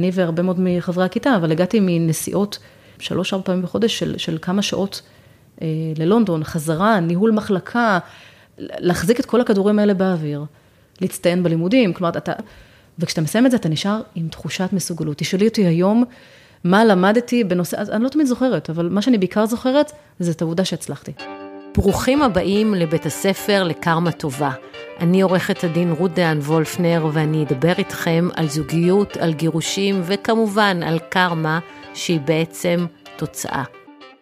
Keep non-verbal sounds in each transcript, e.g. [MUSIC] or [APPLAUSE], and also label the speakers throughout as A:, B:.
A: אני והרבה מאוד מחברי הכיתה, אבל הגעתי מנסיעות שלוש-ארבע פעמים בחודש של, של כמה שעות אה, ללונדון, חזרה, ניהול מחלקה, להחזיק את כל הכדורים האלה באוויר, להצטיין בלימודים, כלומר, אתה, וכשאתה מסיים את זה, אתה נשאר עם תחושת מסוגלות. תשאלי אותי היום, מה למדתי בנושא, אז אני לא תמיד זוכרת, אבל מה שאני בעיקר זוכרת, זה את העובדה שהצלחתי.
B: ברוכים הבאים לבית הספר לקרמה טובה. אני עורכת הדין רות דהן וולפנר, ואני אדבר איתכם על זוגיות, על גירושים, וכמובן על קרמה, שהיא בעצם תוצאה.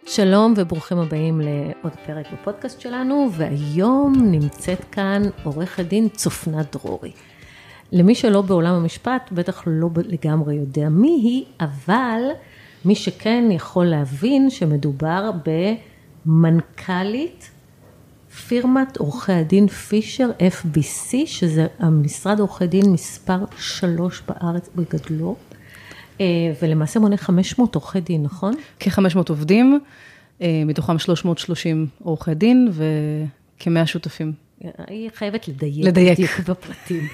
B: שלום וברוכים הבאים לעוד פרק בפודקאסט שלנו, והיום נמצאת כאן עורכת דין צופנה דרורי. למי שלא בעולם המשפט, בטח לא לגמרי יודע מי היא, אבל מי שכן יכול להבין שמדובר במנכ"לית פירמת עורכי הדין פישר FBC, שזה המשרד עורכי דין מספר שלוש בארץ בגדלו, אה, ולמעשה מונה 500 עורכי דין, נכון?
A: כ-500 עובדים, אה, מתוכם 330 עורכי דין וכ-100 שותפים.
B: היא חייבת לדייק.
A: לדייק.
B: בדיוק בפרטים.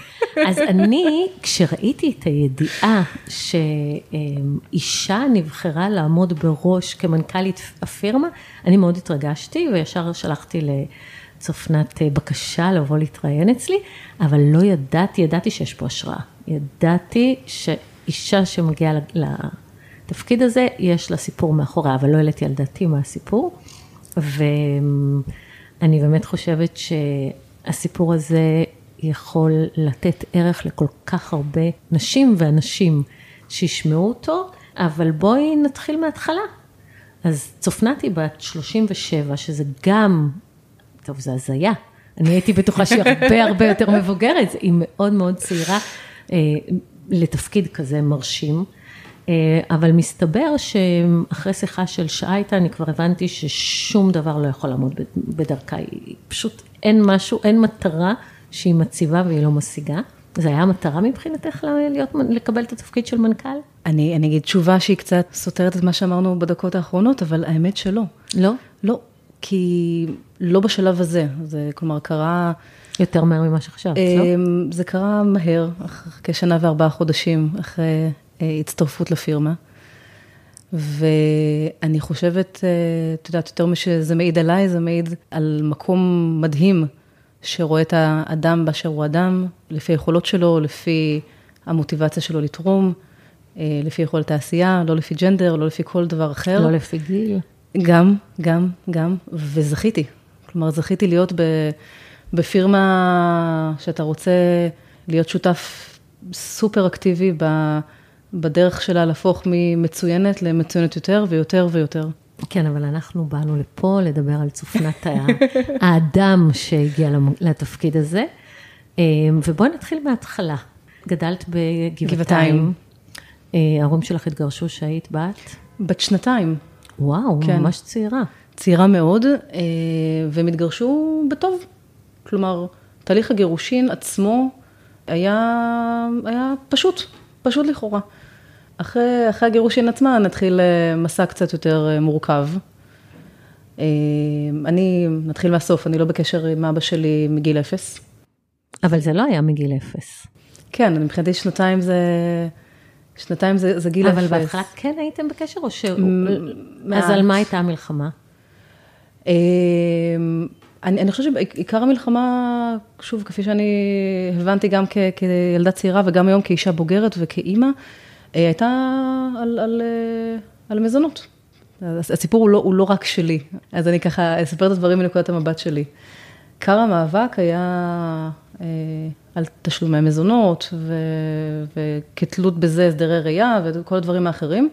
B: אז אני, כשראיתי את הידיעה שאישה נבחרה לעמוד בראש כמנכ"לית הפירמה, אני מאוד התרגשתי וישר שלחתי לצופנת בקשה לבוא להתראיין אצלי, אבל לא ידעתי, ידעתי שיש פה השראה. ידעתי שאישה שמגיעה לתפקיד הזה, יש לה סיפור מאחוריה, אבל לא העליתי על דעתי מה הסיפור. ואני באמת חושבת שהסיפור הזה יכול לתת ערך לכל כך הרבה נשים ואנשים שישמעו אותו, אבל בואי נתחיל מההתחלה. אז צופנת היא בת 37, שזה גם, טוב, זה הזיה. אני הייתי בטוחה שהיא הרבה הרבה יותר מבוגרת, היא מאוד מאוד צעירה אה, לתפקיד כזה מרשים. אה, אבל מסתבר שאחרי שיחה של שעה איתה, אני כבר הבנתי ששום דבר לא יכול לעמוד בדרכה, היא פשוט אין משהו, אין מטרה שהיא מציבה והיא לא משיגה. זה היה המטרה מבחינתך להיות, לקבל את התפקיד של מנכ"ל?
A: אני, אני אגיד תשובה שהיא קצת סותרת את מה שאמרנו בדקות האחרונות, אבל האמת שלא.
B: לא?
A: לא, כי לא בשלב הזה, זה כלומר קרה...
B: יותר מהר ממה שחשבת, לא?
A: אמ, זה קרה מהר, כשנה וארבעה חודשים אחרי הצטרפות לפירמה. ואני חושבת, אה, את יודעת, יותר משזה מעיד עליי, זה מעיד על מקום מדהים שרואה את האדם באשר הוא אדם, לפי היכולות שלו, לפי המוטיבציה שלו לתרום, אה, לפי יכולת העשייה, לא לפי ג'נדר, לא לפי כל דבר אחר.
B: לא לפי גיל.
A: גם, גם, גם, וזכיתי. כלומר, זכיתי להיות בפירמה שאתה רוצה להיות שותף סופר אקטיבי בדרך שלה להפוך ממצוינת למצוינת יותר ויותר ויותר.
B: כן, אבל אנחנו באנו לפה לדבר על צופנת [LAUGHS] האדם שהגיע לתפקיד הזה. ובואי נתחיל מההתחלה. גדלת בגבעתיים. ההורים שלך התגרשו שהיית בת?
A: בת שנתיים.
B: וואו, כן. ממש צעירה.
A: צעירה מאוד, והם התגרשו בטוב. כלומר, תהליך הגירושין עצמו היה, היה פשוט, פשוט לכאורה. אחרי, אחרי הגירושין עצמה נתחיל מסע קצת יותר מורכב. אני, נתחיל מהסוף, אני לא בקשר עם אבא שלי מגיל אפס.
B: אבל זה לא היה מגיל אפס.
A: כן, מבחינתי שנתיים זה, שנתיים זה, זה גיל
B: אבל
A: אפס.
B: אבל בהתחלה כן הייתם בקשר, או ש... אז על מה הייתה המלחמה?
A: אני, אני חושבת שעיקר המלחמה, שוב, כפי שאני הבנתי גם כ, כילדה צעירה וגם היום כאישה בוגרת וכאימא, הייתה על, על, על מזונות. הסיפור הוא לא, הוא לא רק שלי, אז אני ככה אספר את הדברים מנקודת המבט שלי. עיקר המאבק היה אה, על תשלומי מזונות, ו, וכתלות בזה הסדרי ראייה וכל הדברים האחרים,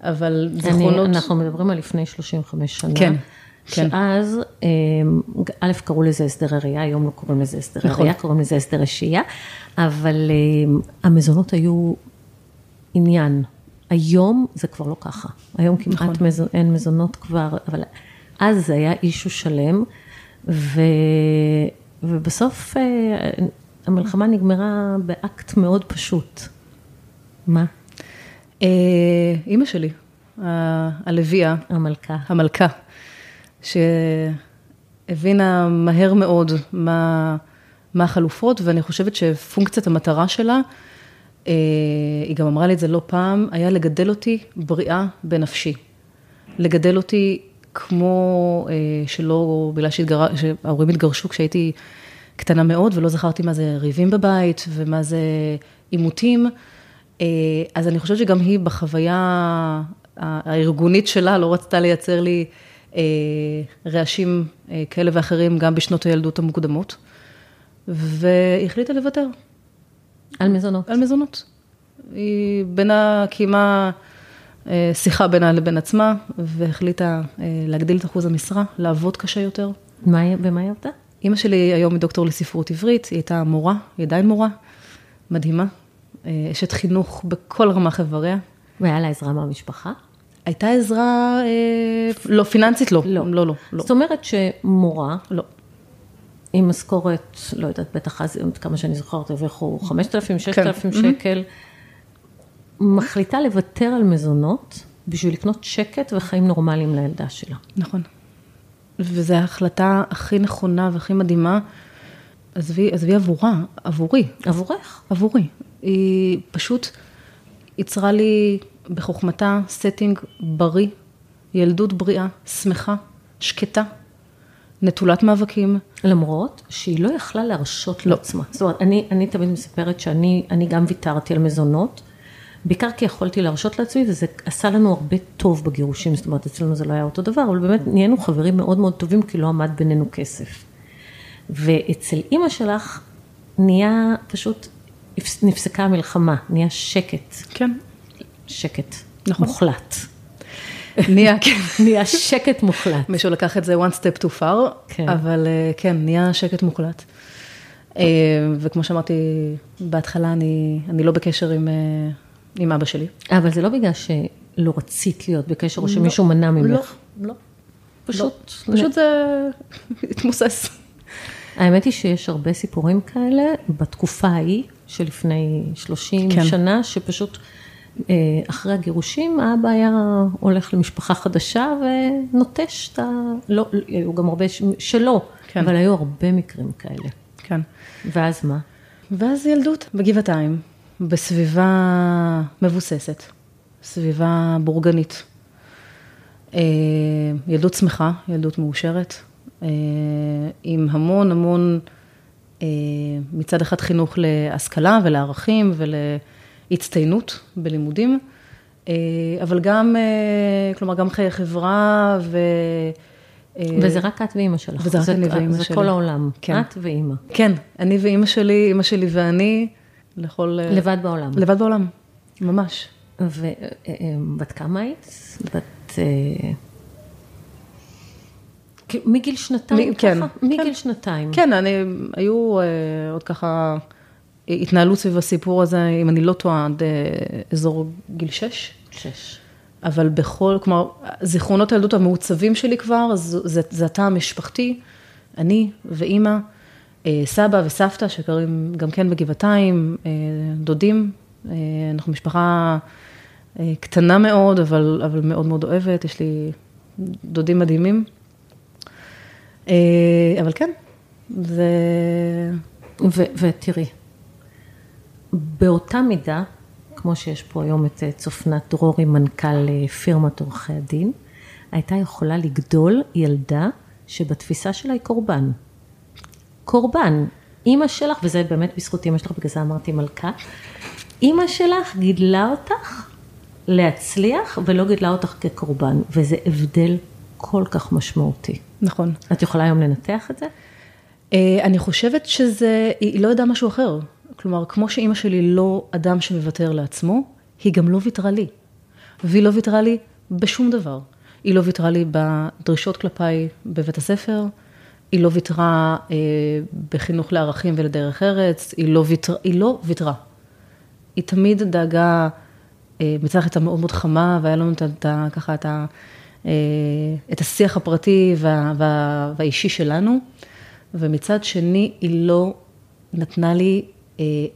A: אבל זיכרונות...
B: אנחנו מדברים על לפני 35 שנה.
A: כן. כן.
B: שאז, א', קראו לזה הסדרי ראייה, היום לא קוראים לזה הסדרי
A: נכון.
B: ראייה, קוראים לזה הסדרי שהייה, אבל המזונות היו עניין. היום זה כבר לא ככה. היום כמעט
A: נכון.
B: מז... אין מזונות כבר, אבל אז זה היה אישו שלם, ו... ובסוף המלחמה נגמרה באקט מאוד פשוט. מה?
A: אימא שלי, הלוויה.
B: המלכה.
A: המלכה. שהבינה מהר מאוד מה, מה החלופות, ואני חושבת שפונקציית המטרה שלה אה, היא גם אמרה לי את זה לא פעם, היה לגדל אותי בריאה בנפשי. לגדל אותי כמו אה, שלא, בגלל. שההורים התגרשו כשהייתי קטנה מאוד, ולא זכרתי מה זה ריבים בבית, ומה זה עימותים. אה, אז אני חושבת שגם היא בחוויה הארגונית שלה לא רצתה לייצר לי אה, רעשים אה, כאלה ואחרים גם בשנות הילדות המוקדמות, והחליטה לוותר.
B: על מזונות.
A: על מזונות. היא בינה קיימה שיחה בינה לבין עצמה, והחליטה להגדיל את אחוז המשרה, לעבוד קשה יותר.
B: מה, במה היא עבדה?
A: אימא שלי היום היא דוקטור לספרות עברית, היא הייתה מורה, היא עדיין מורה, מדהימה. אשת חינוך בכל רמ"ח איבריה.
B: והיה לה עזרה מהמשפחה?
A: הייתה עזרה, אה, לא, פיננסית לא.
B: לא.
A: לא, לא, לא.
B: זאת אומרת שמורה,
A: לא.
B: עם משכורת, לא יודעת, בטח אז, כמה שאני זוכרת, הרוויחו 5,000, 6,000 כן. שקל, מחליטה לוותר על מזונות בשביל לקנות שקט וחיים נורמליים לילדה שלה.
A: נכון. וזו ההחלטה הכי נכונה והכי מדהימה. עזבי, עזבי עבורה, עבורי.
B: עבורך?
A: עבורי. היא פשוט יצרה לי בחוכמתה setting בריא, ילדות בריאה, שמחה, שקטה, נטולת מאבקים.
B: למרות שהיא לא יכלה להרשות לא. לעצמה. זאת אומרת, אני, אני תמיד מספרת שאני גם ויתרתי על מזונות, בעיקר כי יכולתי להרשות לעצמי, וזה עשה לנו הרבה טוב בגירושים, זאת אומרת, אצלנו זה לא היה אותו דבר, אבל באמת נהיינו חברים מאוד מאוד טובים, כי לא עמד בינינו כסף. ואצל אימא שלך נהיה פשוט, נפסקה המלחמה, נהיה שקט.
A: כן.
B: שקט.
A: נכון.
B: מוחלט.
A: נהיה, כן.
B: נהיה שקט מוחלט.
A: מישהו לקח את זה one step too far, כן. אבל אה, כן, נהיה שקט מוחלט. אה, וכמו שאמרתי בהתחלה, אני, אני לא בקשר עם, אה, עם אבא שלי.
B: אבל זה לא בגלל שלא רצית להיות בקשר, או שמישהו לא, מנע ממך.
A: לא, לא. פשוט, לא. פשוט זה [LAUGHS] התמוסס.
B: האמת היא שיש הרבה סיפורים כאלה בתקופה ההיא, שלפני 30 כן. שנה, שפשוט אחרי הגירושים, האבא היה הולך למשפחה חדשה ונוטש את ה... לא, היו גם הרבה שלא, כן. אבל היו הרבה מקרים כאלה.
A: כן.
B: ואז מה?
A: ואז ילדות בגבעתיים, בסביבה מבוססת, סביבה בורגנית. אה, ילדות שמחה, ילדות מאושרת, אה, עם המון המון, מצד אחד חינוך להשכלה ולערכים ול... הצטיינות בלימודים, אה, אבל גם, אה, כלומר, גם חיי חברה ו...
B: אה, וזה רק את ואימא שלך.
A: וזה רק אני ואימא
B: שלי.
A: זה
B: כל העולם.
A: כן.
B: את ואימא.
A: כן, אני ואימא שלי, אימא שלי ואני, לכל...
B: לבד בעולם.
A: לבד בעולם, ממש.
B: ובת כמה היית? בת... מגיל שנתיים
A: כן,
B: ככה?
A: כן.
B: מגיל שנתיים.
A: כן, אני, היו עוד ככה... התנהלות סביב הסיפור הזה, אם אני לא טועה, עד אה, אזור גיל שש.
B: שש.
A: אבל בכל, כלומר, זיכרונות הילדות המעוצבים שלי כבר, זה, זה, זה התא המשפחתי, אני ואימא, אה, סבא וסבתא שקרים גם כן בגבעתיים, אה, דודים, אנחנו משפחה קטנה מאוד, אבל, אבל מאוד מאוד אוהבת, יש לי דודים מדהימים. אבל כן, זה...
B: ותראי, באותה מידה, כמו שיש פה היום את אה, צופנת דרורי, מנכ"ל אה, פירמת עורכי הדין, הייתה יכולה לגדול ילדה שבתפיסה שלה היא קורבן. קורבן. אימא שלך, וזה באמת בזכות אימא שלך, בגלל זה אמרתי מלכה, אימא שלך גידלה אותך להצליח ולא גידלה אותך כקורבן, וזה הבדל כל כך משמעותי.
A: נכון.
B: את יכולה היום לנתח את זה?
A: אה, אני חושבת שזה, היא לא ידעה משהו אחר. כלומר, כמו שאימא שלי לא אדם שמוותר לעצמו, היא גם לא ויתרה לי. והיא לא ויתרה לי בשום דבר. היא לא ויתרה לי בדרישות כלפיי בבית הספר, היא לא ויתרה אה, בחינוך לערכים ולדרך ארץ, היא לא, ויתר, היא לא ויתרה. היא תמיד דאגה, אה, מצד אחד מאוד מאוד חמה, והיה לנו את, את, ככה את, אה, את השיח הפרטי וה, וה, והאישי שלנו, ומצד שני, היא לא נתנה לי היא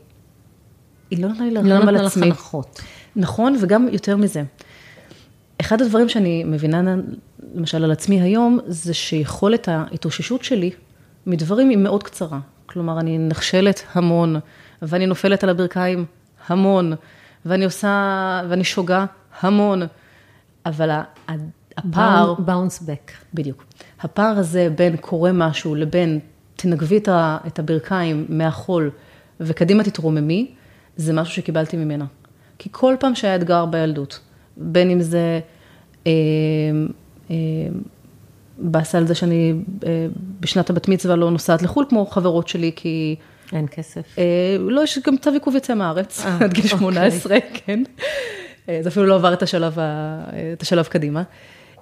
A: לא נתנה לי
B: לרחם
A: לא
B: על עצמי. לא נתנה לך.
A: נכון, וגם יותר מזה. אחד הדברים שאני מבינה, למשל, על עצמי היום, זה שיכולת ההתאוששות שלי מדברים היא מאוד קצרה. כלומר, אני נכשלת המון, ואני נופלת על הברכיים המון, ואני עושה, ואני שוגה המון, אבל הפער...
B: באונס בק.
A: בדיוק. הפער הזה בין קורה משהו לבין תנגבי את הברכיים מהחול וקדימה תתרוממי, זה משהו שקיבלתי ממנה. כי כל פעם שהיה אתגר בילדות, בין אם זה אה, אה, באסה על זה שאני אה, בשנת הבת מצווה לא נוסעת לחו"ל כמו חברות שלי, כי...
B: אין כסף.
A: אה, לא, יש גם צו עיכוב יצא מהארץ, אה, [LAUGHS] עד גיל 18, אוקיי. כן. אה, זה אפילו לא עבר את השלב, ה, את השלב קדימה.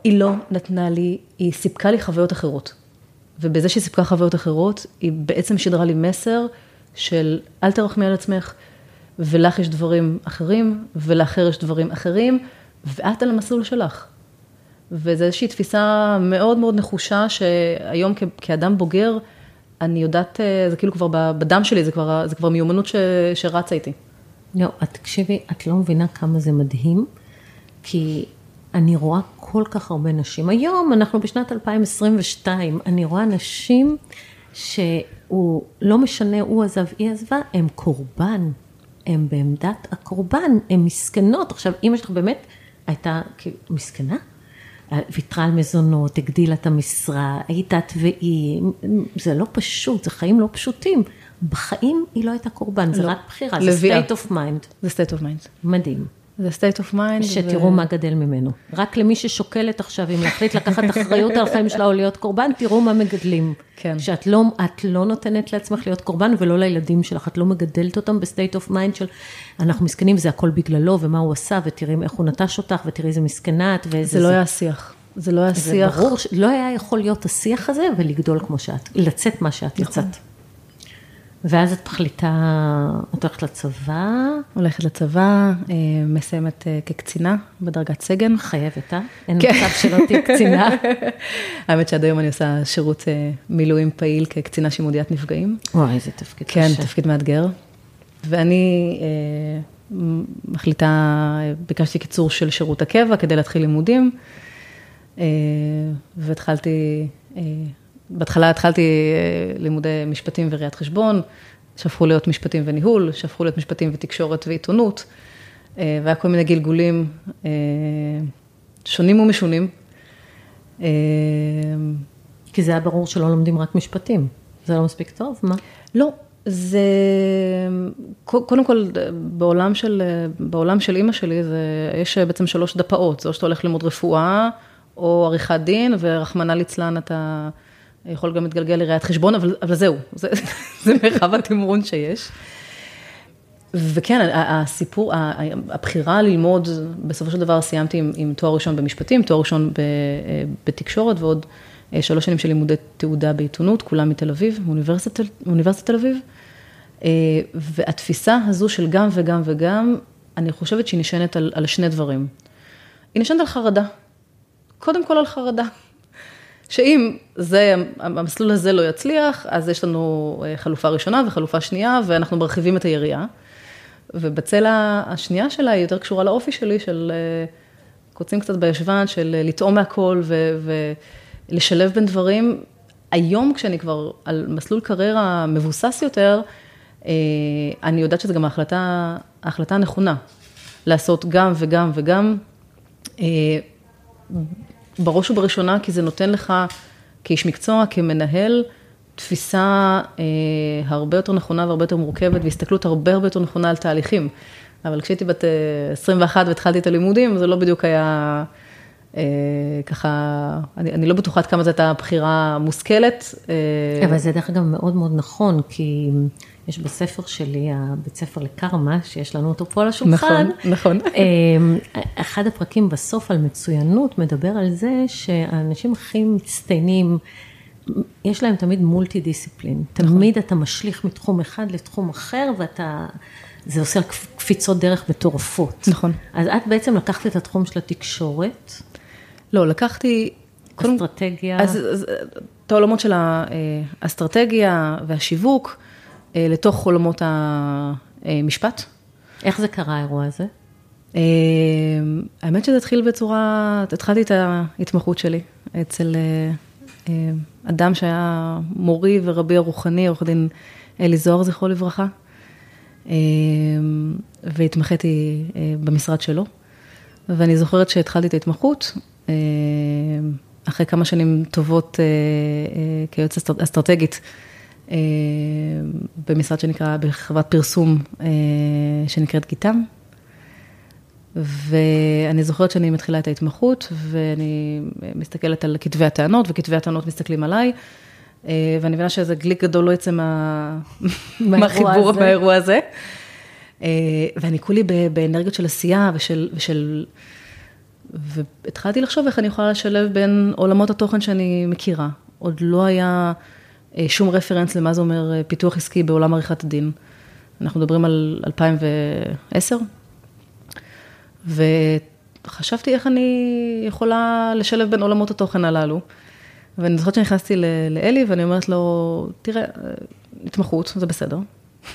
A: היא לא נתנה לי, היא סיפקה לי חוויות אחרות. ובזה שהיא סיפקה חוויות אחרות, היא בעצם שידרה לי מסר של אל תרחמי על עצמך, ולך יש דברים אחרים, ולאחר יש דברים אחרים, ואת על המסלול שלך. וזו איזושהי תפיסה מאוד מאוד נחושה, שהיום כ- כאדם בוגר, אני יודעת, אה, זה כאילו כבר בדם שלי, זה כבר, זה כבר מיומנות ש, שרצה איתי.
B: לא, את תקשיבי, את לא מבינה כמה זה מדהים, כי אני רואה כל כך הרבה נשים. היום, אנחנו בשנת 2022, אני רואה נשים שהוא, לא משנה, הוא עזב, היא עזבה, הם קורבן. הם בעמדת הקורבן, הן מסכנות. עכשיו, אימא שלך באמת הייתה מסכנה? ויתרה על מזונות, הגדילה את המשרה, היית את והיא, זה לא פשוט, זה חיים לא פשוטים. בחיים היא לא הייתה קורבן, זה לא. רק בחירה, זה state of mind.
A: זה state of mind.
B: מדהים.
A: זה state of mind.
B: שתראו ו... מה גדל ממנו. רק למי ששוקלת עכשיו, אם להחליט לקחת אחריות על החיים שלה או להיות קורבן, תראו מה מגדלים.
A: כן.
B: שאת לא, לא נותנת לעצמך להיות קורבן ולא לילדים שלך, את לא מגדלת אותם ב state of mind של אנחנו מסכנים, זה הכל בגללו ומה הוא עשה, ותראי איך הוא נטש אותך, ותראי איזה מסכנה את ואיזה...
A: זה לא היה שיח. זה לא היה שיח.
B: זה ברור שלא היה יכול להיות השיח הזה ולגדול כמו שאת, לצאת מה שאת נכון. יצאת. ואז את מחליטה, את הולכת לצבא?
A: הולכת לצבא, אה, מסיימת אה, כקצינה בדרגת סגן.
B: חייבת, אה? אין כן. מצב שלא תהיה קצינה. [LAUGHS]
A: האמת שעד היום אני עושה שירות אה, מילואים פעיל כקצינה שימודיית נפגעים.
B: וואי, איזה תפקיד
A: קשה. כן, תפקיד מאתגר. ואני מחליטה, ביקשתי קיצור של שירות הקבע כדי להתחיל לימודים, והתחלתי בהתחלה התחלתי אה, לימודי משפטים וראיית חשבון, שהפכו להיות משפטים וניהול, שהפכו להיות משפטים ותקשורת ועיתונות, אה, והיה כל מיני גלגולים אה, שונים ומשונים.
B: כי זה היה ברור שלא לומדים רק משפטים, זה לא מספיק טוב, מה?
A: לא, זה, קודם כל, בעולם של, בעולם של אימא שלי, זה, יש בעצם שלוש דפאות, זה או שאתה הולך ללמוד רפואה, או עריכת דין, ורחמנא ליצלן אתה... יכול גם להתגלגל לראיית חשבון, אבל, אבל זהו, זה, [LAUGHS] זה מרחב התמרון שיש. וכן, הסיפור, הבחירה ללמוד, בסופו של דבר סיימתי עם, עם תואר ראשון במשפטים, תואר ראשון בתקשורת ועוד אה, שלוש שנים של לימודי תעודה בעיתונות, כולם מתל אביב, מאוניברסיטת תל אביב. אה, והתפיסה הזו של גם וגם וגם, אני חושבת שהיא נשענת על, על שני דברים. היא נשענת על חרדה. קודם כל על חרדה. שאם זה, המסלול הזה לא יצליח, אז יש לנו אה, חלופה ראשונה וחלופה שנייה, ואנחנו מרחיבים את היריעה. ובצלע השנייה שלה היא יותר קשורה לאופי שלי, של אה, קוצים קצת בישבן, של אה, לטעום מהכל ולשלב בין דברים. היום, כשאני כבר על מסלול קריירה מבוסס יותר, אני יודעת שזו גם ההחלטה, ההחלטה הנכונה, לעשות גם וגם וגם. בראש ובראשונה, כי זה נותן לך, כאיש מקצוע, כמנהל, תפיסה אה, הרבה יותר נכונה והרבה יותר מורכבת, והסתכלות הרבה הרבה יותר נכונה על תהליכים. אבל כשהייתי בת 21 אה, והתחלתי את הלימודים, זה לא בדיוק היה אה, ככה, אני, אני לא בטוחה עד כמה זו הייתה בחירה מושכלת.
B: אה... אבל זה דרך אגב מאוד מאוד נכון, כי יש בספר שלי, הבית ספר לקרמה, שיש לנו אותו פה על השולחן.
A: נכון, נכון.
B: אמ, אחד הפרקים בסוף על מצוינות מדבר על זה שהאנשים הכי מצטיינים, יש להם תמיד מולטי דיסציפלין. נכון. תמיד אתה משליך מתחום אחד לתחום אחר, ואתה... זה עושה קפיצות דרך מטורפות.
A: נכון.
B: אז את בעצם לקחת את התחום של התקשורת.
A: לא, לקחתי...
B: אסטרטגיה.
A: אז, אז את העולמות של האסטרטגיה והשיווק. אה, לתוך עולמות המשפט.
B: איך זה קרה האירוע הזה? אה,
A: האמת שזה התחיל בצורה, התחלתי את ההתמחות שלי אצל אה, אדם שהיה מורי ורבי הרוחני, עורך דין אלי זוהר, זכרו לברכה. והתמחיתי במשרד שלו. ואני זוכרת שהתחלתי את ההתמחות, אחרי כמה שנים טובות כיועצת אסטרטגית, במשרד שנקרא, בחברת פרסום שנקראת גיתם. ואני זוכרת שאני מתחילה את ההתמחות, ואני מסתכלת על כתבי הטענות, וכתבי הטענות מסתכלים עליי, אה, ואני מבינה שאיזה גליק גדול לא יצא מה... מהחיבור, מהאירוע הזה. אה, ואני כולי באנרגיות של עשייה ושל, ושל... והתחלתי לחשוב איך אני יכולה לשלב בין עולמות התוכן שאני מכירה. עוד לא היה אה, שום רפרנס למה זה אומר פיתוח עסקי בעולם עריכת הדין. אנחנו מדברים על 2010, וחשבתי איך אני יכולה לשלב בין עולמות התוכן הללו. ואני זוכרת שנכנסתי לאלי ואני אומרת לו, תראה, התמחות, זה בסדר.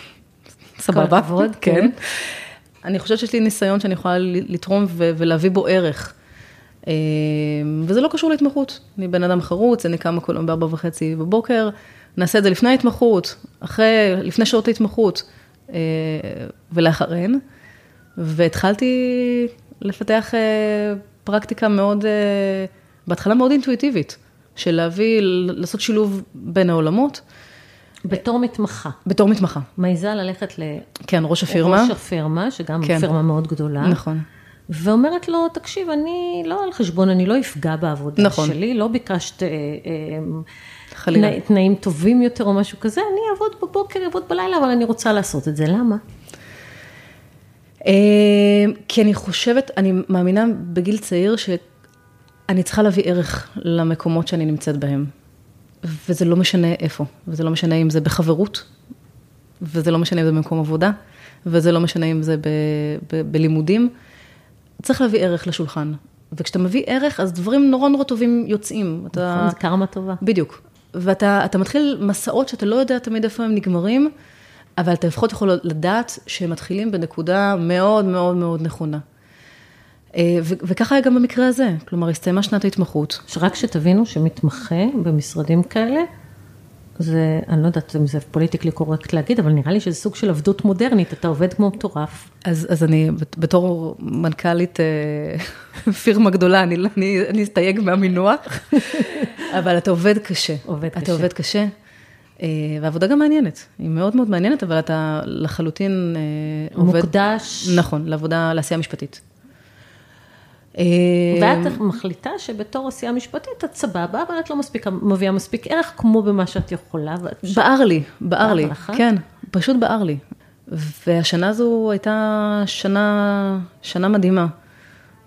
A: [LAUGHS] סבבה. כל
B: הכבוד, כן. כן.
A: אני חושבת שיש לי ניסיון שאני יכולה לתרום ולהביא בו ערך. אה, וזה לא קשור להתמחות. אני בן אדם חרוץ, אני קמה כל יום בארבע וחצי בבוקר, נעשה את זה לפני ההתמחות, אחרי, לפני שעות ההתמחות אה, ולאחריהן. והתחלתי לפתח אה, פרקטיקה מאוד, אה, בהתחלה מאוד אינטואיטיבית, של להביא, לעשות שילוב בין העולמות.
B: בתור מתמחה.
A: בתור מתמחה.
B: מעיזה ללכת ל...
A: כן, ראש הפירמה.
B: ראש הפירמה, שגם כן. פירמה מאוד גדולה.
A: נכון.
B: ואומרת לו, תקשיב, אני לא על חשבון, אני לא אפגע בעבודה נכון. שלי, לא ביקשת אה, אה, תנא, תנאים טובים יותר או משהו כזה, אני אעבוד בבוקר, אעבוד בלילה, אבל אני רוצה לעשות את זה. למה?
A: אה, כי אני חושבת, אני מאמינה בגיל צעיר שאני צריכה להביא ערך למקומות שאני נמצאת בהם. וזה לא משנה איפה, וזה לא משנה אם זה בחברות, וזה לא משנה אם זה במקום עבודה, וזה לא משנה אם זה ב, ב, בלימודים. צריך להביא ערך לשולחן. וכשאתה מביא ערך, אז דברים נורא נורא טובים יוצאים.
B: אתה... נכון, זה קרמה טובה.
A: בדיוק. ואתה מתחיל מסעות שאתה לא יודע תמיד איפה הם נגמרים, אבל אתה לפחות יכול לדעת שהם מתחילים בנקודה מאוד מאוד מאוד נכונה. אה, וככה היה גם במקרה הזה, כלומר, הסתיימה שנת ההתמחות.
B: שרק שתבינו שמתמחה במשרדים כאלה, זה, אני לא יודעת אם זה פוליטיקלי קורקט להגיד, אבל נראה לי שזה סוג של עבדות מודרנית, אתה עובד כמו מטורף.
A: אז, אז אני, בתור מנכ"לית אה, [LAUGHS] פירמה גדולה, אני, אני, אני אסתייג מהמינוח, [LAUGHS] אבל אתה עובד קשה.
B: עובד
A: אתה
B: קשה.
A: עובד קשה. אה, ועבודה גם מעניינת, היא מאוד מאוד מעניינת, אבל אתה לחלוטין
B: אה, עובד... מוקדש.
A: נכון, לעבודה, לעשייה משפטית.
B: אה, ואת מחליטה שבתור עשייה משפטית את סבבה, אבל את לא מספיק, מביאה מספיק ערך כמו במה שאת יכולה.
A: בער לי, בער לי, כן, פשוט בער לי. והשנה הזו הייתה שנה, שנה מדהימה.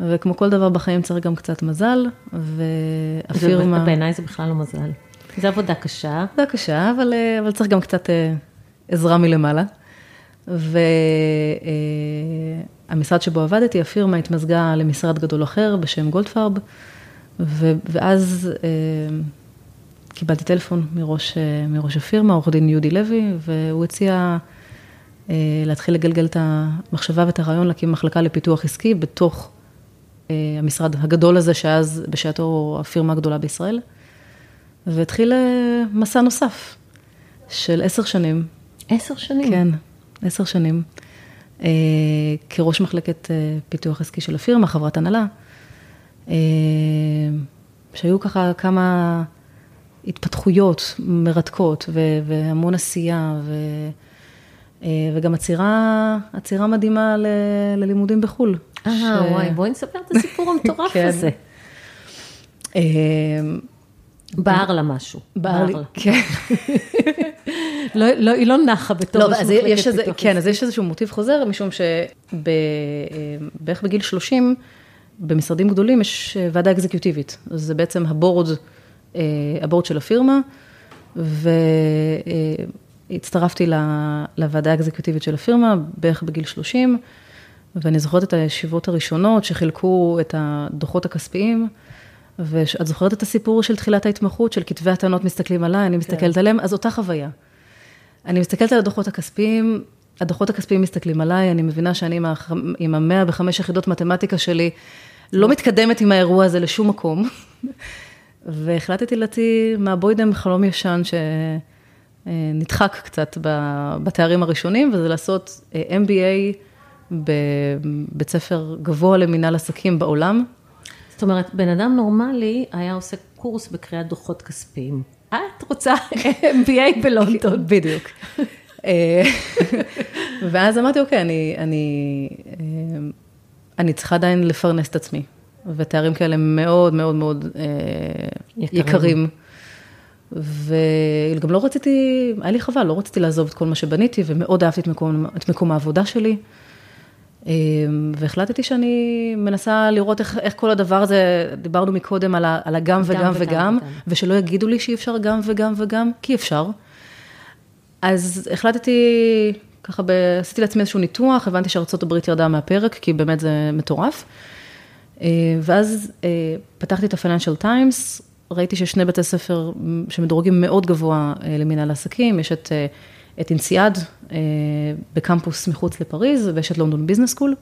A: וכמו כל דבר בחיים צריך גם קצת מזל, והפירמה...
B: בעיניי זה בכלל לא מזל. זו עבודה קשה.
A: עבודה קשה, אבל, אה, אבל צריך גם קצת אה, עזרה מלמעלה. והמשרד אה, שבו עבדתי, הפירמה התמזגה למשרד גדול אחר בשם גולדפרב, ו, ואז קיבלתי טלפון מראש, מראש הפירמה, עורך דין יהודי לוי, והוא הציע להתחיל לגלגל את המחשבה ואת הרעיון להקים מחלקה לפיתוח עסקי בתוך המשרד הגדול הזה, שאז בשעתו הפירמה הגדולה בישראל. והתחיל אה, מסע נוסף של עשר שנים.
B: עשר שנים?
A: כן, עשר שנים. אה, כראש מחלקת אה, פיתוח עסקי של הפירמה, חברת הנהלה, שהיו ככה כמה התפתחויות מרתקות והמון עשייה ו... וגם עצירה, עצירה מדהימה ל, ללימודים בחו"ל.
B: אה, ש... וואי, בואי נספר את הסיפור המטורף [LAUGHS] כן. הזה. בער לה משהו.
A: בער לי, כן.
B: לא, לא, היא לא נחה בתור
A: לא, אז יש איזה, כן, אז יש איזשהו מוטיב חוזר, משום שבערך בגיל 30, במשרדים גדולים יש ועדה אקזקיוטיבית. זה בעצם הבורד, אה, הבורד של הפירמה, והצטרפתי לוועדה האקזקיוטיבית של הפירמה בערך בגיל 30, ואני זוכרת את הישיבות הראשונות שחילקו את הדוחות הכספיים. ואת זוכרת את הסיפור של תחילת ההתמחות, של כתבי הטענות מסתכלים עליי, אני מסתכלת כן. עליהם, אז אותה חוויה. אני מסתכלת על הדוחות הכספיים, הדוחות הכספיים מסתכלים עליי, אני מבינה שאני עם המאה וחמש יחידות מתמטיקה שלי, לא מתקדמת עם האירוע הזה לשום מקום. [LAUGHS] והחלטתי להוציא מהבוידם חלום ישן שנדחק קצת בתארים הראשונים, וזה לעשות אה, MBA בבית ספר גבוה למינהל עסקים בעולם.
B: זאת אומרת, בן אדם נורמלי היה עושה קורס בקריאת דוחות כספיים. את רוצה MBA בלונדון. [LAUGHS]
A: בדיוק. אה, ואז אמרתי, אוקיי, אני, אני, אה, אני צריכה עדיין לפרנס את עצמי. ותארים כאלה מאוד מאוד מאוד אה, יקרים. יקרים. וגם לא רציתי, היה לי חבל, לא רציתי לעזוב את כל מה שבניתי, ומאוד אהבתי את מקום, את מקום העבודה שלי. והחלטתי שאני מנסה לראות איך, איך כל הדבר הזה, דיברנו מקודם על, ה, על הגם וגם וגם, וגם, וגם, ושלא יגידו לי שאי אפשר גם וגם וגם, כי אפשר. אז החלטתי, ככה, ב... עשיתי לעצמי איזשהו ניתוח, הבנתי שארצות הברית ירדה מהפרק, כי באמת זה מטורף. אה, ואז אה, פתחתי את ה-Financial Times, ראיתי שיש שני בתי ספר שמדורגים מאוד גבוה אה, למנהל עסקים, יש את, את INSEAD בקמפוס מחוץ לפריז, ויש את London Business School.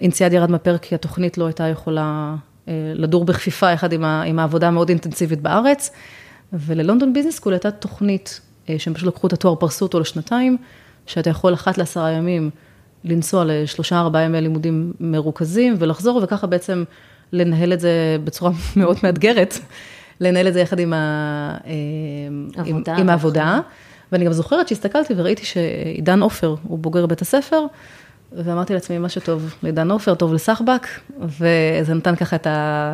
A: INSEAD ירד מהפרק כי התוכנית לא הייתה יכולה לדור בכפיפה יחד עם, עם העבודה המאוד אינטנסיבית בארץ. ול London Business School הייתה תוכנית, אה, שהם פשוט לקחו את התואר, פרסו אותו לשנתיים, שאתה יכול אחת לעשרה ימים לנסוע לשלושה ארבעה ימי לימודים מרוכזים ולחזור, וככה בעצם לנהל את זה בצורה [LAUGHS] מאוד מאתגרת, לנהל את זה יחד עם, ה, אה, עם, עם העבודה. ואני גם זוכרת שהסתכלתי וראיתי שעידן עופר הוא בוגר בית הספר, ואמרתי לעצמי, מה שטוב לעידן עופר, טוב לסחבק, וזה נתן ככה את, ה,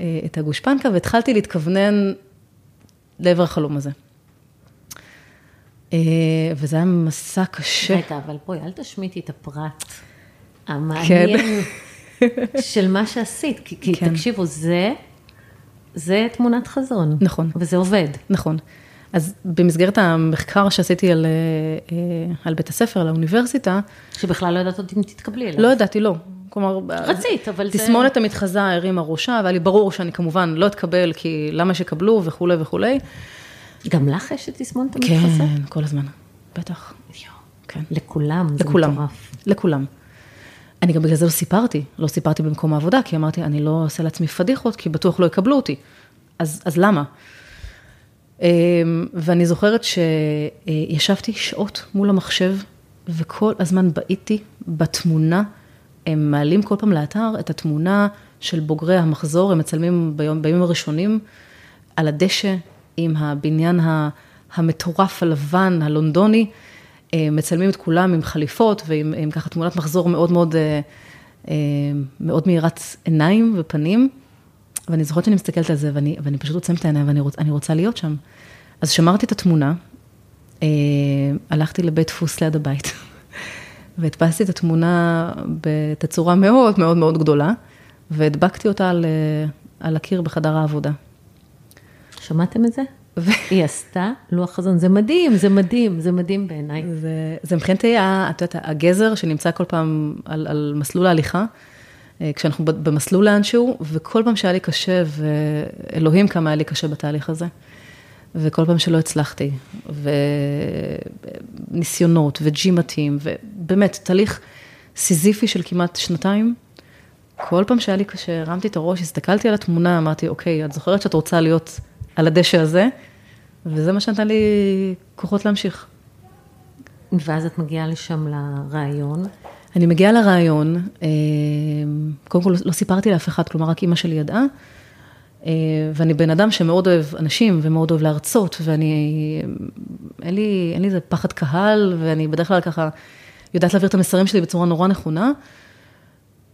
A: אה, את הגושפנקה, והתחלתי להתכוונן לעבר החלום הזה. אה, וזה היה מסע קשה.
B: רגע, אבל בואי, אל תשמיטי את הפרט המעניין כן. של מה שעשית, כי, כי כן. תקשיבו, זה, זה תמונת חזון.
A: נכון.
B: וזה עובד.
A: נכון. אז במסגרת המחקר שעשיתי על, אה, על בית הספר, על האוניברסיטה,
B: שבכלל לא ידעת עוד אם תתקבלי אליו.
A: לא ידעתי, לא. כלומר,
B: רצית, אבל
A: זה... תסמונת המתחזה הרימה ראשה, והיה לי ברור שאני כמובן לא אתקבל, כי למה שיקבלו וכולי וכולי.
B: גם לך יש את תסמונת המתחזה?
A: כן, כל הזמן, בטח.
B: כן. לכולם, זה לכולם, מטורף.
A: לכולם. אני גם בגלל זה לא סיפרתי, לא סיפרתי במקום העבודה, כי אמרתי, אני לא אעשה לעצמי פדיחות, כי בטוח לא יקבלו אותי. אז, אז למה? אמ, ואני זוכרת שישבתי שעות מול המחשב, וכל הזמן בעיתי בתמונה הם מעלים כל פעם לאתר את התמונה של בוגרי המחזור, הם מצלמים ביום, בימים הראשונים על הדשא עם הבניין המטורף הלבן, הלונדוני, מצלמים את כולם עם חליפות ועם עם ככה תמונת מחזור מאוד מאוד, אה, אה, מאוד מאירת עיניים ופנים. ואני זוכרת שאני מסתכלת על זה ואני, ואני פשוט עוצמת את העיניים ואני רוצ, רוצה להיות שם. אז שמרתי את התמונה, הלכתי לבית דפוס ליד הבית. [LAUGHS] והדפסתי את התמונה בתצורה מאוד מאוד מאוד גדולה, והדבקתי אותה על, על הקיר בחדר העבודה.
B: שמעתם את זה? היא עשתה לוח חזון, זה מדהים, זה מדהים, זה מדהים בעיניי.
A: זה, זה מבחינתי, את יודעת, הגזר שנמצא כל פעם על, על מסלול ההליכה, אה, כשאנחנו במסלול לאנשהו, וכל פעם שהיה לי קשה, ואלוהים כמה היה לי קשה בתהליך הזה. וכל פעם שלא הצלחתי, וניסיונות וג'ימטים, ובאמת, תהליך סיזיפי של כמעט שנתיים. כל פעם שהיה לי קשה, הרמתי את הראש, הסתכלתי על התמונה, אמרתי, אוקיי, את זוכרת שאת רוצה להיות על הדשא הזה? וזה מה שנתן לי כוחות להמשיך.
B: ואז את מגיעה לשם לרעיון.
A: אני מגיעה לרעיון, אה, קודם כל לא סיפרתי לאף אחד, כלומר רק אימא שלי ידעה. אה, ואני בן אדם שמאוד אוהב אנשים ומאוד אוהב להרצות, ואני, אין לי, אין לי איזה פחד קהל, ואני בדרך כלל ככה יודעת להעביר את המסרים שלי בצורה נורא נכונה.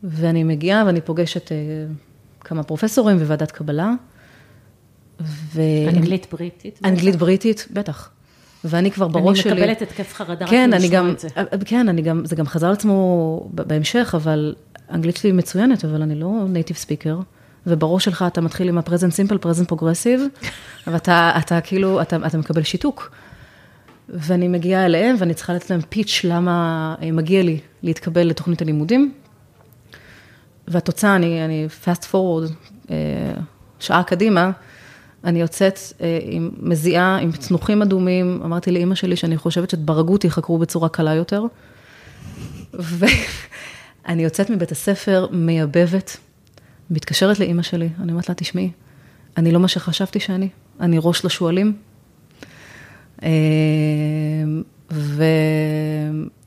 A: ואני מגיעה ואני פוגשת אה, כמה פרופסורים וועדת קבלה.
B: ו... אנגלית בריטית?
A: אנגלית בריטית, בטח. ואני כבר בראש שלי...
B: אני מקבלת התקף חרדה
A: כן, רק לשמוע את זה. כן, אני גם, זה גם חזר על עצמו בהמשך, אבל אנגלית שלי מצוינת, אבל אני לא נייטיב ספיקר. ובראש שלך אתה מתחיל עם ה-present simple, present progressive, [LAUGHS] ואתה אתה, כאילו, אתה, אתה מקבל שיתוק. ואני מגיעה אליהם, ואני צריכה לתת להם פיץ' למה אה, מגיע לי להתקבל לתוכנית הלימודים. והתוצאה, אני, אני fast forward, אה, שעה קדימה, אני יוצאת אה, עם מזיעה, עם צנוחים אדומים, אמרתי לאימא שלי שאני חושבת שאת ברגות יחקרו בצורה קלה יותר. ואני יוצאת מבית הספר מייבבת, מתקשרת לאימא שלי, אני אומרת לה, תשמעי, אני לא מה שחשבתי שאני, אני ראש לשועלים. אה, ו...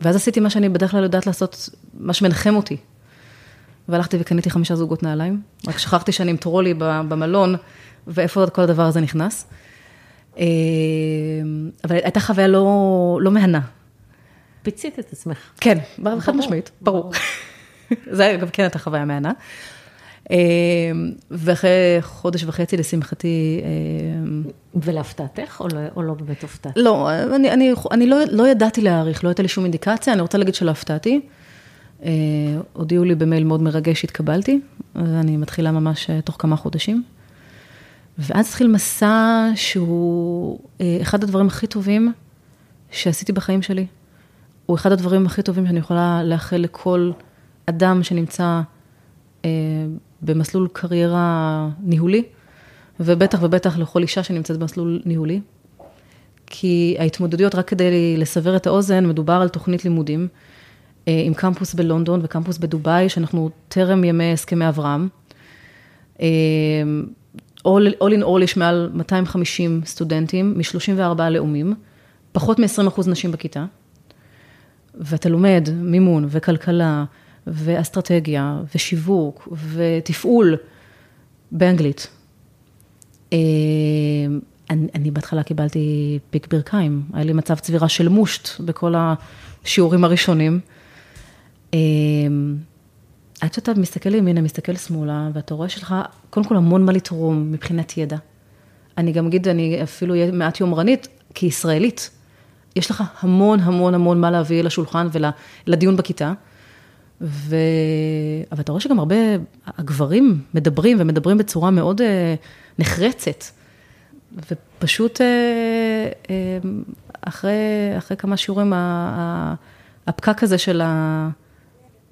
A: ואז עשיתי מה שאני בדרך כלל יודעת לעשות, מה שמנחם אותי. והלכתי וקניתי חמישה זוגות נעליים, רק שכחתי שאני עם טרולי במלון, ואיפה כל הדבר הזה נכנס. אה, אבל הייתה חוויה לא, לא מהנה.
B: פיצית את עצמך.
A: כן, חד משמעית, ברור. [LAUGHS] זה אגב כן הייתה חוויה מהנה. אה, ואחרי חודש וחצי, לשמחתי... אה,
B: ולהפתעתך, או לא, או לא באמת הופתעת?
A: לא, אני, אני, אני לא, לא ידעתי להעריך, לא הייתה לי שום אינדיקציה, אני רוצה להגיד שלא הפתעתי. אה, הודיעו לי במייל מאוד מרגש שהתקבלתי, ואני מתחילה ממש תוך כמה חודשים. ואז התחיל מסע שהוא אחד הדברים הכי טובים שעשיתי בחיים שלי. הוא אחד הדברים הכי טובים שאני יכולה לאחל לכל אדם שנמצא במסלול קריירה ניהולי, ובטח ובטח לכל אישה שנמצאת במסלול ניהולי. כי ההתמודדויות, רק כדי לסבר את האוזן, מדובר על תוכנית לימודים אה, עם קמפוס בלונדון וקמפוס בדובאי, שאנחנו טרם ימי הסכמי אברהם. אה, all in all יש מעל 250 סטודנטים מ-34 לאומים, פחות מ-20% נשים בכיתה, ואתה לומד מימון וכלכלה ואסטרטגיה, ושיווק, ותפעול באנגלית. אה, אני, אני בהתחלה קיבלתי פיק ברכיים, היה לי מצב צבירה של מושט בכל השיעורים הראשונים. אה, עד שאתה מסתכל ימינה, מסתכל שמאלה, ואתה רואה שיש לך קודם כל המון מה לתרום מבחינת ידע. אני גם אגיד, אני אפילו אהיה מעט יומרנית, כישראלית, יש לך המון המון המון מה להביא לשולחן ולדיון בכיתה. ו... אבל אתה רואה שגם הרבה, הגברים מדברים ומדברים בצורה מאוד אה, נחרצת. ופשוט אה, אה, אחרי, אחרי כמה שיעורים, הפקק הזה של, ה,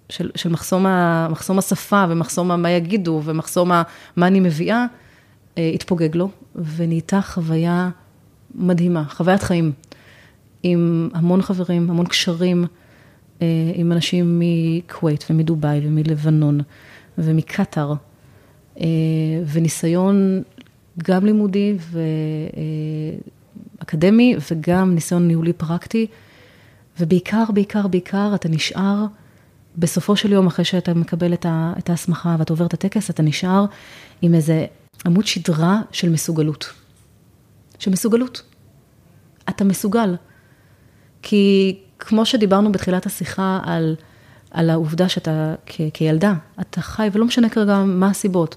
A: של, של מחסום, ה, מחסום השפה ומחסום מה יגידו ומחסום מה אני מביאה, התפוגג לו, ונהייתה חוויה מדהימה, חוויית חיים, עם המון חברים, המון קשרים. אה, עם אנשים מכווית ומדובאי ומלבנון ומקטאר, אה, וניסיון גם לימודי ואקדמי וגם ניסיון ניהולי פרקטי, ובעיקר, בעיקר, בעיקר אתה נשאר, בסופו של יום, אחרי שאתה מקבל את ההסמכה ואתה עובר את הטקס, אתה נשאר עם איזה עמוד שדרה של מסוגלות. של מסוגלות. אתה מסוגל. כי כמו שדיברנו בתחילת השיחה על, על העובדה שאתה כ, כילדה, אתה חי, ולא משנה כרגע מה הסיבות,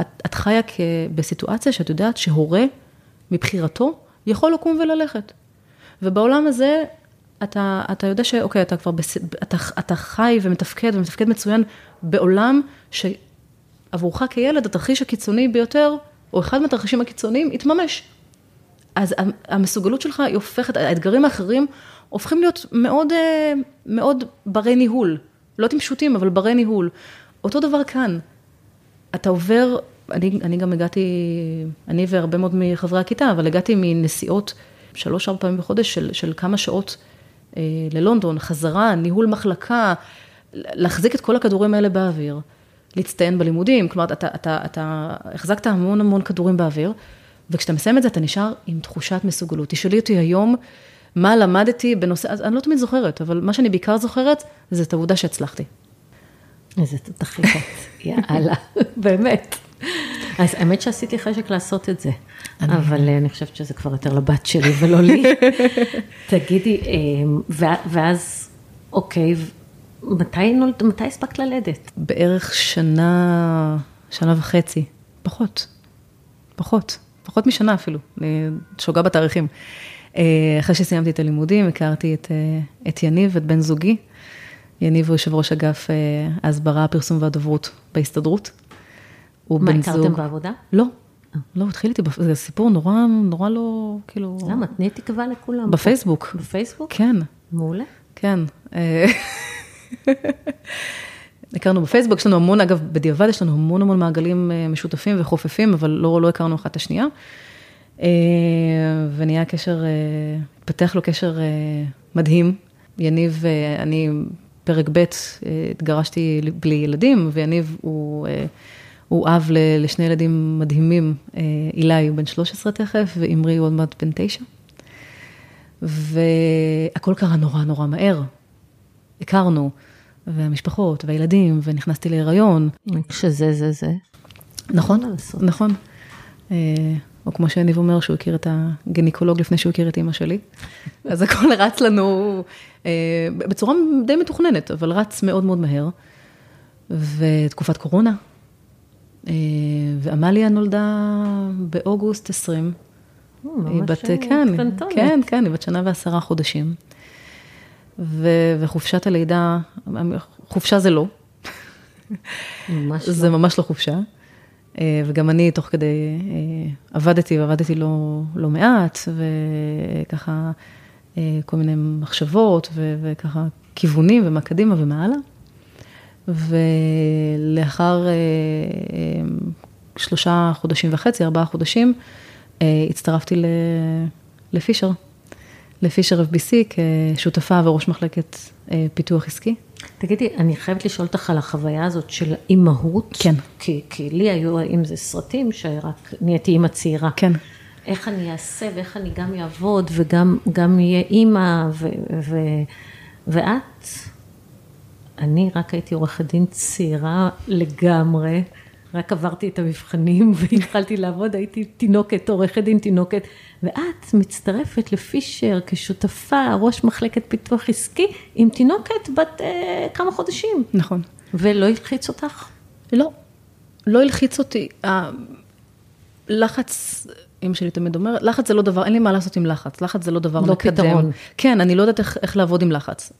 A: את, את חיה כ, בסיטואציה שאת יודעת שהורה, מבחירתו, יכול לקום וללכת. ובעולם הזה, אתה, אתה יודע שאוקיי, אתה כבר, בס, אתה, אתה חי ומתפקד ומתפקד מצוין בעולם שעבורך כילד, התרחיש הקיצוני ביותר, או אחד מהתרחישים הקיצוניים, יתממש. אז המסוגלות שלך היא הופכת, האתגרים האחרים הופכים להיות מאוד, אה, מאוד ברי ניהול. לא טימשוטים, אבל ברי ניהול. אותו דבר כאן. אתה עובר, אני, אני גם הגעתי, אני והרבה מאוד מחברי הכיתה, אבל הגעתי מנסיעות שלוש-ארבע פעמים בחודש של, של כמה שעות ללונדון, חזרה, ניהול מחלקה, להחזיק את כל הכדורים האלה באוויר, להצטיין בלימודים, כלומר, אתה, אתה, אתה החזקת המון המון כדורים באוויר, וכשאתה מסיים את זה, אתה נשאר עם תחושת מסוגלות. תשאלי אותי היום, מה למדתי בנושא, אז אני לא תמיד זוכרת, אבל מה שאני בעיקר זוכרת, זה את העובדה שהצלחתי.
B: איזה תותחית, יאללה, [LAUGHS] באמת. אז האמת שעשיתי חשק לעשות את זה, אבל אה, אני חושבת שזה כבר יותר לבת שלי ולא לי. [LAUGHS] תגידי, אה, ואז, אוקיי, מתי, מתי הספקת ללדת?
A: בערך שנה, שנה וחצי, פחות, פחות, פחות משנה אפילו, אני שוגה בתאריכים. אה, אחרי שסיימתי את הלימודים, הכרתי את, את יניב, את בן זוגי. יניב הוא יושב ראש אגף ההסברה, הפרסום והדוברות בהסתדרות.
B: הוא מה, הכרתם זוג... בעבודה?
A: לא, לא, התחיל איתי, זה סיפור נורא, נורא לא, כאילו...
B: למה? תני תקווה לכולם.
A: בפייסבוק.
B: בפייסבוק?
A: כן.
B: מעולה.
A: כן. [LAUGHS] הכרנו בפייסבוק, יש לנו המון, אגב, בדיעבד יש לנו המון המון מעגלים משותפים וחופפים, אבל לא, לא הכרנו אחת את השנייה. אה, ונהיה קשר, אה, התפתח לו קשר אה, מדהים. יניב, אני פרק ב', התגרשתי בלי ילדים, ויניב הוא, הוא אב לשני ילדים מדהימים, אילי הוא בן 13 תכף, ואמרי הוא עוד מעט בן 9. והכל קרה נורא נורא מהר. הכרנו, והמשפחות, והילדים, ונכנסתי להיריון.
B: שזה זה זה.
A: נכון? נכון. אה, או כמו שיניב אומר, שהוא הכיר את הגניקולוג לפני שהוא הכיר את אימא שלי. [LAUGHS] אז הכל רץ לנו אה, בצורה די מתוכננת, אבל רץ מאוד מאוד מהר. ותקופת קורונה. אה, ועמליה נולדה באוגוסט 20. היא בת, כן,
B: קטנטונת.
A: כן, כן, היא בת שנה ועשרה חודשים. ו- וחופשת הלידה, חופשה זה לא,
B: ממש
A: זה ממש לא חופשה. אה, וגם אני תוך כדי אה, עבדתי, ועבדתי לא, לא מעט, וככה אה, כל מיני מחשבות, ו- וככה כיוונים, ומה קדימה ומה הלאה. ולאחר אה, אה, שלושה חודשים וחצי, ארבעה חודשים, אה, הצטרפתי לפישר, לפישר FBC כשותפה וראש מחלקת פיתוח עסקי.
B: תגידי, אני חייבת לשאול אותך על החוויה הזאת של אימהות.
A: כן.
B: כי, כי לי היו עם זה סרטים שרק נהייתי אימא צעירה.
A: כן.
B: איך אני אעשה ואיך אני גם אעבוד וגם גם אהיה אימא ו, ו, ואת, אני רק הייתי עורכת דין צעירה לגמרי, רק עברתי את המבחנים [LAUGHS] והתחלתי לעבוד, הייתי תינוקת, עורכת דין תינוקת, ואת מצטרפת לפישר כשותפה, ראש מחלקת פיתוח עסקי, עם תינוקת בת אה, כמה חודשים,
A: נכון.
B: ולא הלחיץ אותך?
A: לא, לא הלחיץ אותי. הלחץ, אמא שלי תמיד אומרת, לחץ זה לא דבר, אין לי מה לעשות עם לחץ, לחץ זה לא דבר
B: לא
A: מקדם.
B: פתרון.
A: כן, אני לא יודעת איך, איך לעבוד עם לחץ.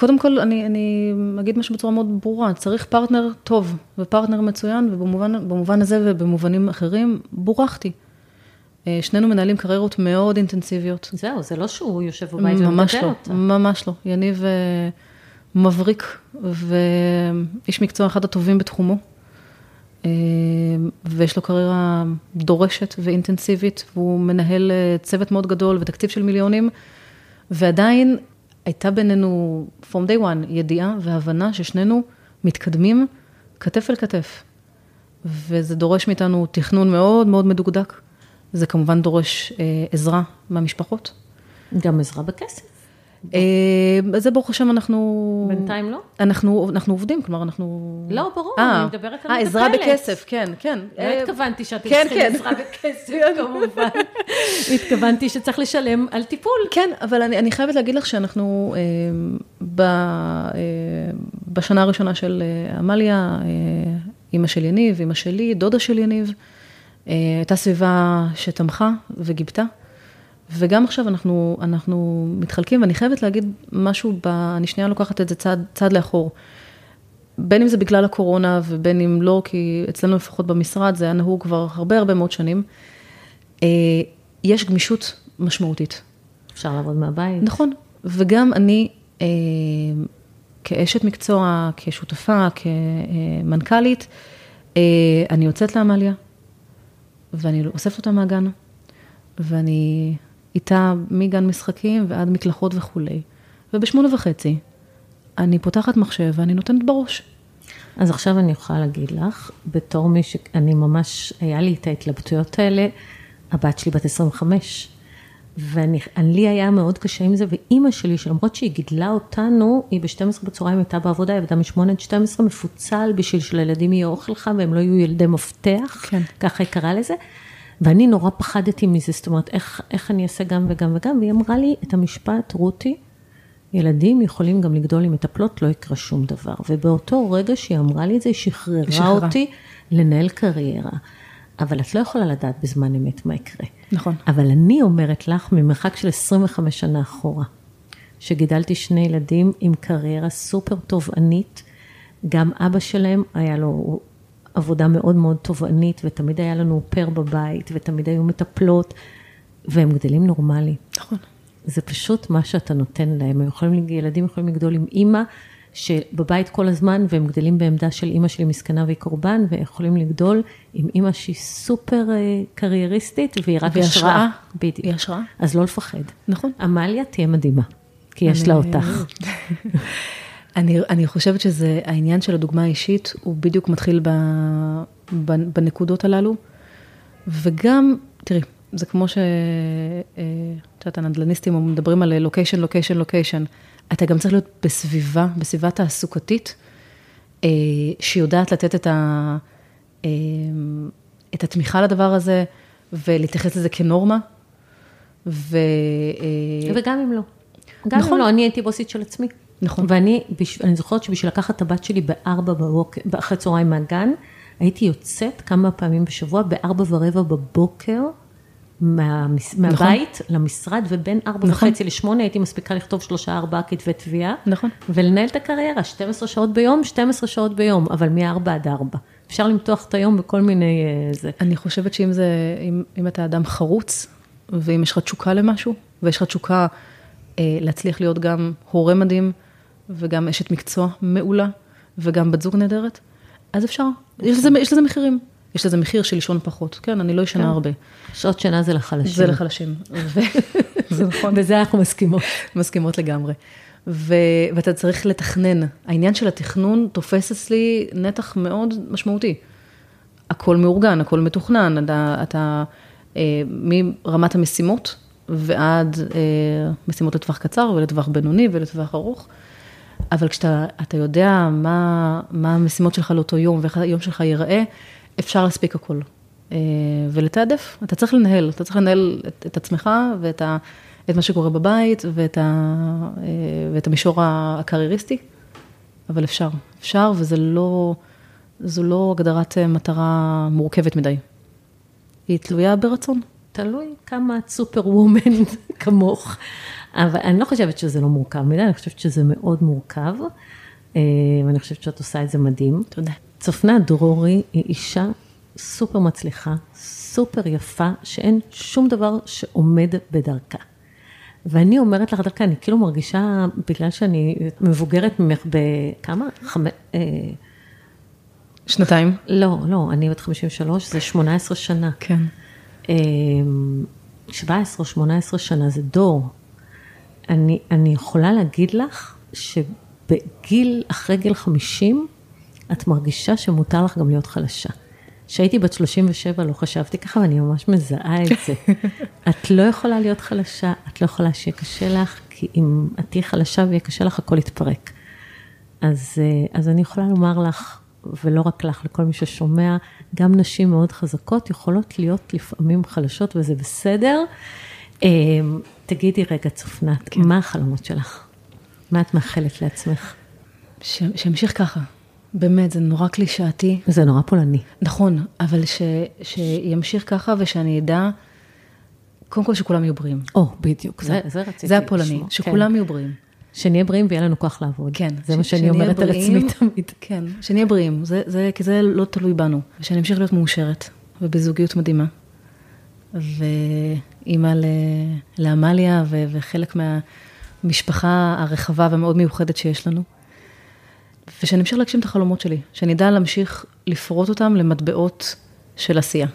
A: קודם כל, אני, אני אגיד משהו בצורה מאוד ברורה, צריך פרטנר טוב ופרטנר מצוין, ובמובן במובן הזה ובמובנים אחרים, בורכתי. אה, שנינו מנהלים קריירות מאוד אינטנסיביות.
B: זהו, זה לא שהוא יושב בבית
A: ממש
B: ומגדל
A: לא,
B: אותה.
A: ממש לא. יניב אה, מבריק ואיש מקצוע אחד הטובים בתחומו. אה, ויש לו קריירה דורשת ואינטנסיבית, והוא מנהל צוות מאוד גדול ותקציב של מיליונים, ועדיין הייתה בינינו, from day one, ידיעה והבנה ששנינו מתקדמים כתף אל כתף. וזה דורש מאיתנו תכנון מאוד מאוד מדוקדק. זה כמובן דורש אה, עזרה מהמשפחות.
B: גם עזרה בכסף.
A: אה, זה ברוך השם אנחנו...
B: בינתיים לא?
A: אנחנו, אנחנו עובדים, כלומר אנחנו...
B: לא, ברור,
A: אה,
B: אני מדברת על
A: אה, עזרה
B: מטפלת.
A: בכסף, כן, כן.
B: לא
A: אה,
B: התכוונתי שאתם
A: כן,
B: צריכים
A: כן.
B: עזרה בכסף, [LAUGHS] כמובן. התכוונתי שצריך לשלם על טיפול.
A: כן, אבל אני, אני חייבת להגיד לך שאנחנו אה, ב, אה, בשנה הראשונה של עמליה, אה, אימא של יניב, אימא שלי, דודה של יניב, הייתה סביבה שתמכה וגיבתה. וגם עכשיו אנחנו, אנחנו מתחלקים, ואני חייבת להגיד משהו, ב, אני שנייה לוקחת את זה צעד, צעד לאחור. בין אם זה בגלל הקורונה ובין אם לא, כי אצלנו לפחות במשרד זה היה נהוג כבר הרבה הרבה מאוד שנים. אה, יש גמישות משמעותית.
B: אפשר לעבוד מהבית.
A: נכון, וגם אני אה, כאשת מקצוע, כשותפה, כמנכ"לית, אה, אני יוצאת לעמליה, ואני אוספת אותה מהגן, ואני איתה מגן משחקים ועד מקלחות וכולי, ובשמונה וחצי אני פותחת מחשב ואני נותנת בראש.
B: אז עכשיו אני יכולה להגיד לך, בתור מי שאני ממש, היה לי את ההתלבטויות האלה, הבת שלי בת 25, ואני, לי היה מאוד קשה עם זה, ואימא שלי, שלמרות שהיא גידלה אותנו, היא ב-12 בצהריים הייתה בעבודה, היא עבדה מ-8 עד 12, מפוצל בשביל שלילדים יהיה אוכל חם והם לא יהיו ילדי מפתח,
A: כן.
B: ככה היא קראה לזה. ואני נורא פחדתי מזה, זאת אומרת, איך, איך אני אעשה גם וגם וגם, והיא אמרה לי את המשפט, רותי, ילדים יכולים גם לגדול עם מטפלות, לא יקרה שום דבר. ובאותו רגע שהיא אמרה לי את זה, היא שחררה
A: שחררה.
B: אותי לנהל קריירה. אבל את לא יכולה לדעת בזמן אמת מה יקרה.
A: נכון.
B: אבל אני אומרת לך, ממרחק של 25 שנה אחורה, שגידלתי שני ילדים עם קריירה סופר תובענית, גם אבא שלהם היה לו עבודה מאוד מאוד תובענית, ותמיד היה לנו פר בבית, ותמיד היו מטפלות, והם גדלים נורמלי.
A: נכון.
B: זה פשוט מה שאתה נותן להם. הם יכולים, ילדים יכולים לגדול עם אימא שבבית כל הזמן, והם גדלים בעמדה של אימא שלי מסכנה והיא קורבן, ויכולים לגדול עם אימא שהיא סופר אה, קרייריסטית, והיא רק
A: והיא
B: השראה.
A: השראה.
B: בדיוק.
A: היא השראה.
B: אז לא לפחד.
A: נכון.
B: עמליה תהיה מדהימה, כי יש לה אותך. [LAUGHS]
A: אני, אני חושבת שזה, העניין של הדוגמה האישית, הוא בדיוק מתחיל ב, ב, בנקודות הללו. וגם, תראי, זה כמו ש... אה, את יודעת, הנדל"ניסטים מדברים על לוקיישן, לוקיישן, לוקיישן. אתה גם צריך להיות בסביבה, בסביבה תעסוקתית, אה, שיודעת לתת את, ה... אה, את התמיכה לדבר הזה, ולהתייחס לזה כנורמה. ו...
B: וגם אם לא. גם נכון. אם לא, אני הייתי בוסית של עצמי.
A: נכון.
B: ואני אני זוכרת שבשביל לקחת את הבת שלי בארבע בבוקר, אחרי צהריים מהגן, הייתי יוצאת כמה פעמים בשבוע בארבע ורבע בבוקר. מהמס... נכון. מהבית למשרד, ובין ארבע נכון. וחצי לשמונה הייתי מספיקה לכתוב שלושה ארבעה כתבי תביעה.
A: נכון.
B: ולנהל את הקריירה, 12 שעות ביום, 12 שעות ביום, אבל מארבע עד ארבע. אפשר למתוח את היום בכל מיני... אה, זה.
A: אני חושבת שאם זה, אם, אם אתה אדם חרוץ, ואם יש לך תשוקה למשהו, ויש לך תשוקה אה, להצליח להיות גם הורה מדהים, וגם אשת מקצוע מעולה, וגם בת זוג נהדרת, אז אפשר. יש לזה, יש לזה מחירים. יש לזה מחיר של לישון פחות. כן, אני לא ישנה כן. הרבה.
B: שעות שינה זה לחלשים.
A: זה לחלשים. [LAUGHS]
B: זה נכון. בזה אנחנו מסכימות.
A: מסכימות לגמרי. ו... ואתה צריך לתכנן. העניין של התכנון תופס אצלי נתח מאוד משמעותי. הכל מאורגן, הכל מתוכנן, אתה, אתה אה, מרמת המשימות ועד אה, משימות לטווח קצר ולטווח בינוני ולטווח ארוך. אבל כשאתה יודע מה, מה המשימות שלך לאותו יום ואיך היום שלך ייראה, אפשר להספיק הכל. אה, ולתעדף, אתה צריך לנהל, אתה צריך לנהל את, את עצמך ואת ה, את מה שקורה בבית ואת, ה, אה, ואת המישור הקרייריסטי, אבל אפשר, אפשר וזה לא, זו לא הגדרת אה, מטרה מורכבת מדי. היא תלויה ברצון.
B: תלוי כמה את סופר וומן [LAUGHS] כמוך. אבל אני לא חושבת שזה לא מורכב מדי, אני חושבת שזה מאוד מורכב, ואני חושבת שאת עושה את זה מדהים.
A: תודה.
B: צופנה דרורי היא אישה סופר מצליחה, סופר יפה, שאין שום דבר שעומד בדרכה. ואני אומרת לך דרכה, אני כאילו מרגישה, בגלל שאני מבוגרת ממך בכמה? חמ... אה,
A: שנתיים?
B: לא, לא, אני בת 53, זה 18 שנה.
A: כן.
B: 17 או 18 שנה, זה דור. אני, אני יכולה להגיד לך שבגיל, אחרי גיל 50, את מרגישה שמותר לך גם להיות חלשה. כשהייתי בת 37 לא חשבתי ככה, ואני ממש מזהה את זה. [LAUGHS] את לא יכולה להיות חלשה, את לא יכולה שיהיה קשה לך, כי אם את תהיי חלשה ויהיה קשה לך, הכל יתפרק. אז, אה, אז אני יכולה לומר לך, ולא רק לך, לכל מי ששומע, גם נשים מאוד חזקות יכולות להיות לפעמים חלשות, וזה בסדר. אה, תגידי רגע, צופנת, כן. מה החלומות שלך? מה את מאחלת לעצמך?
A: שימשיך ככה. באמת, זה נורא קלישאתי.
B: זה נורא פולני.
A: נכון, אבל ש, שימשיך ככה ושאני אדע, קודם כל שכולם יהיו בריאים.
B: או, בדיוק, זה, זה רציתי
A: זה הפולני, לשמוע. שכולם כן. יהיו בריאים.
B: שנהיה בריאים ויהיה לנו כוח לעבוד.
A: כן.
B: זה ש, מה שאני אומרת בריאים, על עצמי תמיד.
A: כן, שנהיה בריאים, זה, זה, כי זה לא תלוי בנו. ושאני אמשיך להיות מאושרת, ובזוגיות מדהימה. ואימא לעמליה, וחלק מהמשפחה הרחבה והמאוד מיוחדת שיש לנו. ושאני אמשיך להגשים את החלומות שלי, שאני אדע להמשיך לפרוט אותם למטבעות של עשייה.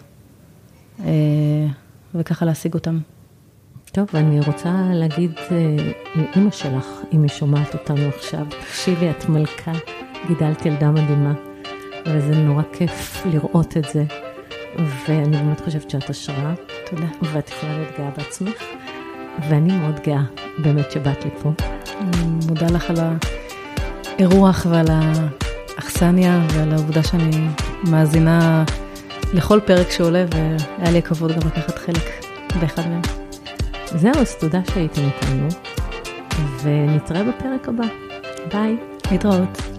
A: אה, וככה להשיג אותם.
B: טוב, אני רוצה להגיד אה, לאימא שלך, אם היא שומעת אותנו עכשיו, תקשיבי, את מלכה, גידלת ילדה מדהימה, וזה נורא כיף לראות את זה, ואני באמת חושבת שאת השראה.
A: תודה.
B: ואת יכולה להיות גאה בעצמך, ואני מאוד גאה באמת שבאת לפה.
A: אני מודה לך על. האירוח ועל האכסניה ועל העובדה שאני מאזינה לכל פרק שעולה, והיה לי הכבוד גם לקחת חלק באחד מהם.
B: זהו, אז תודה שהייתם איתנו, ונתראה בפרק הבא. ביי.
A: להתראות.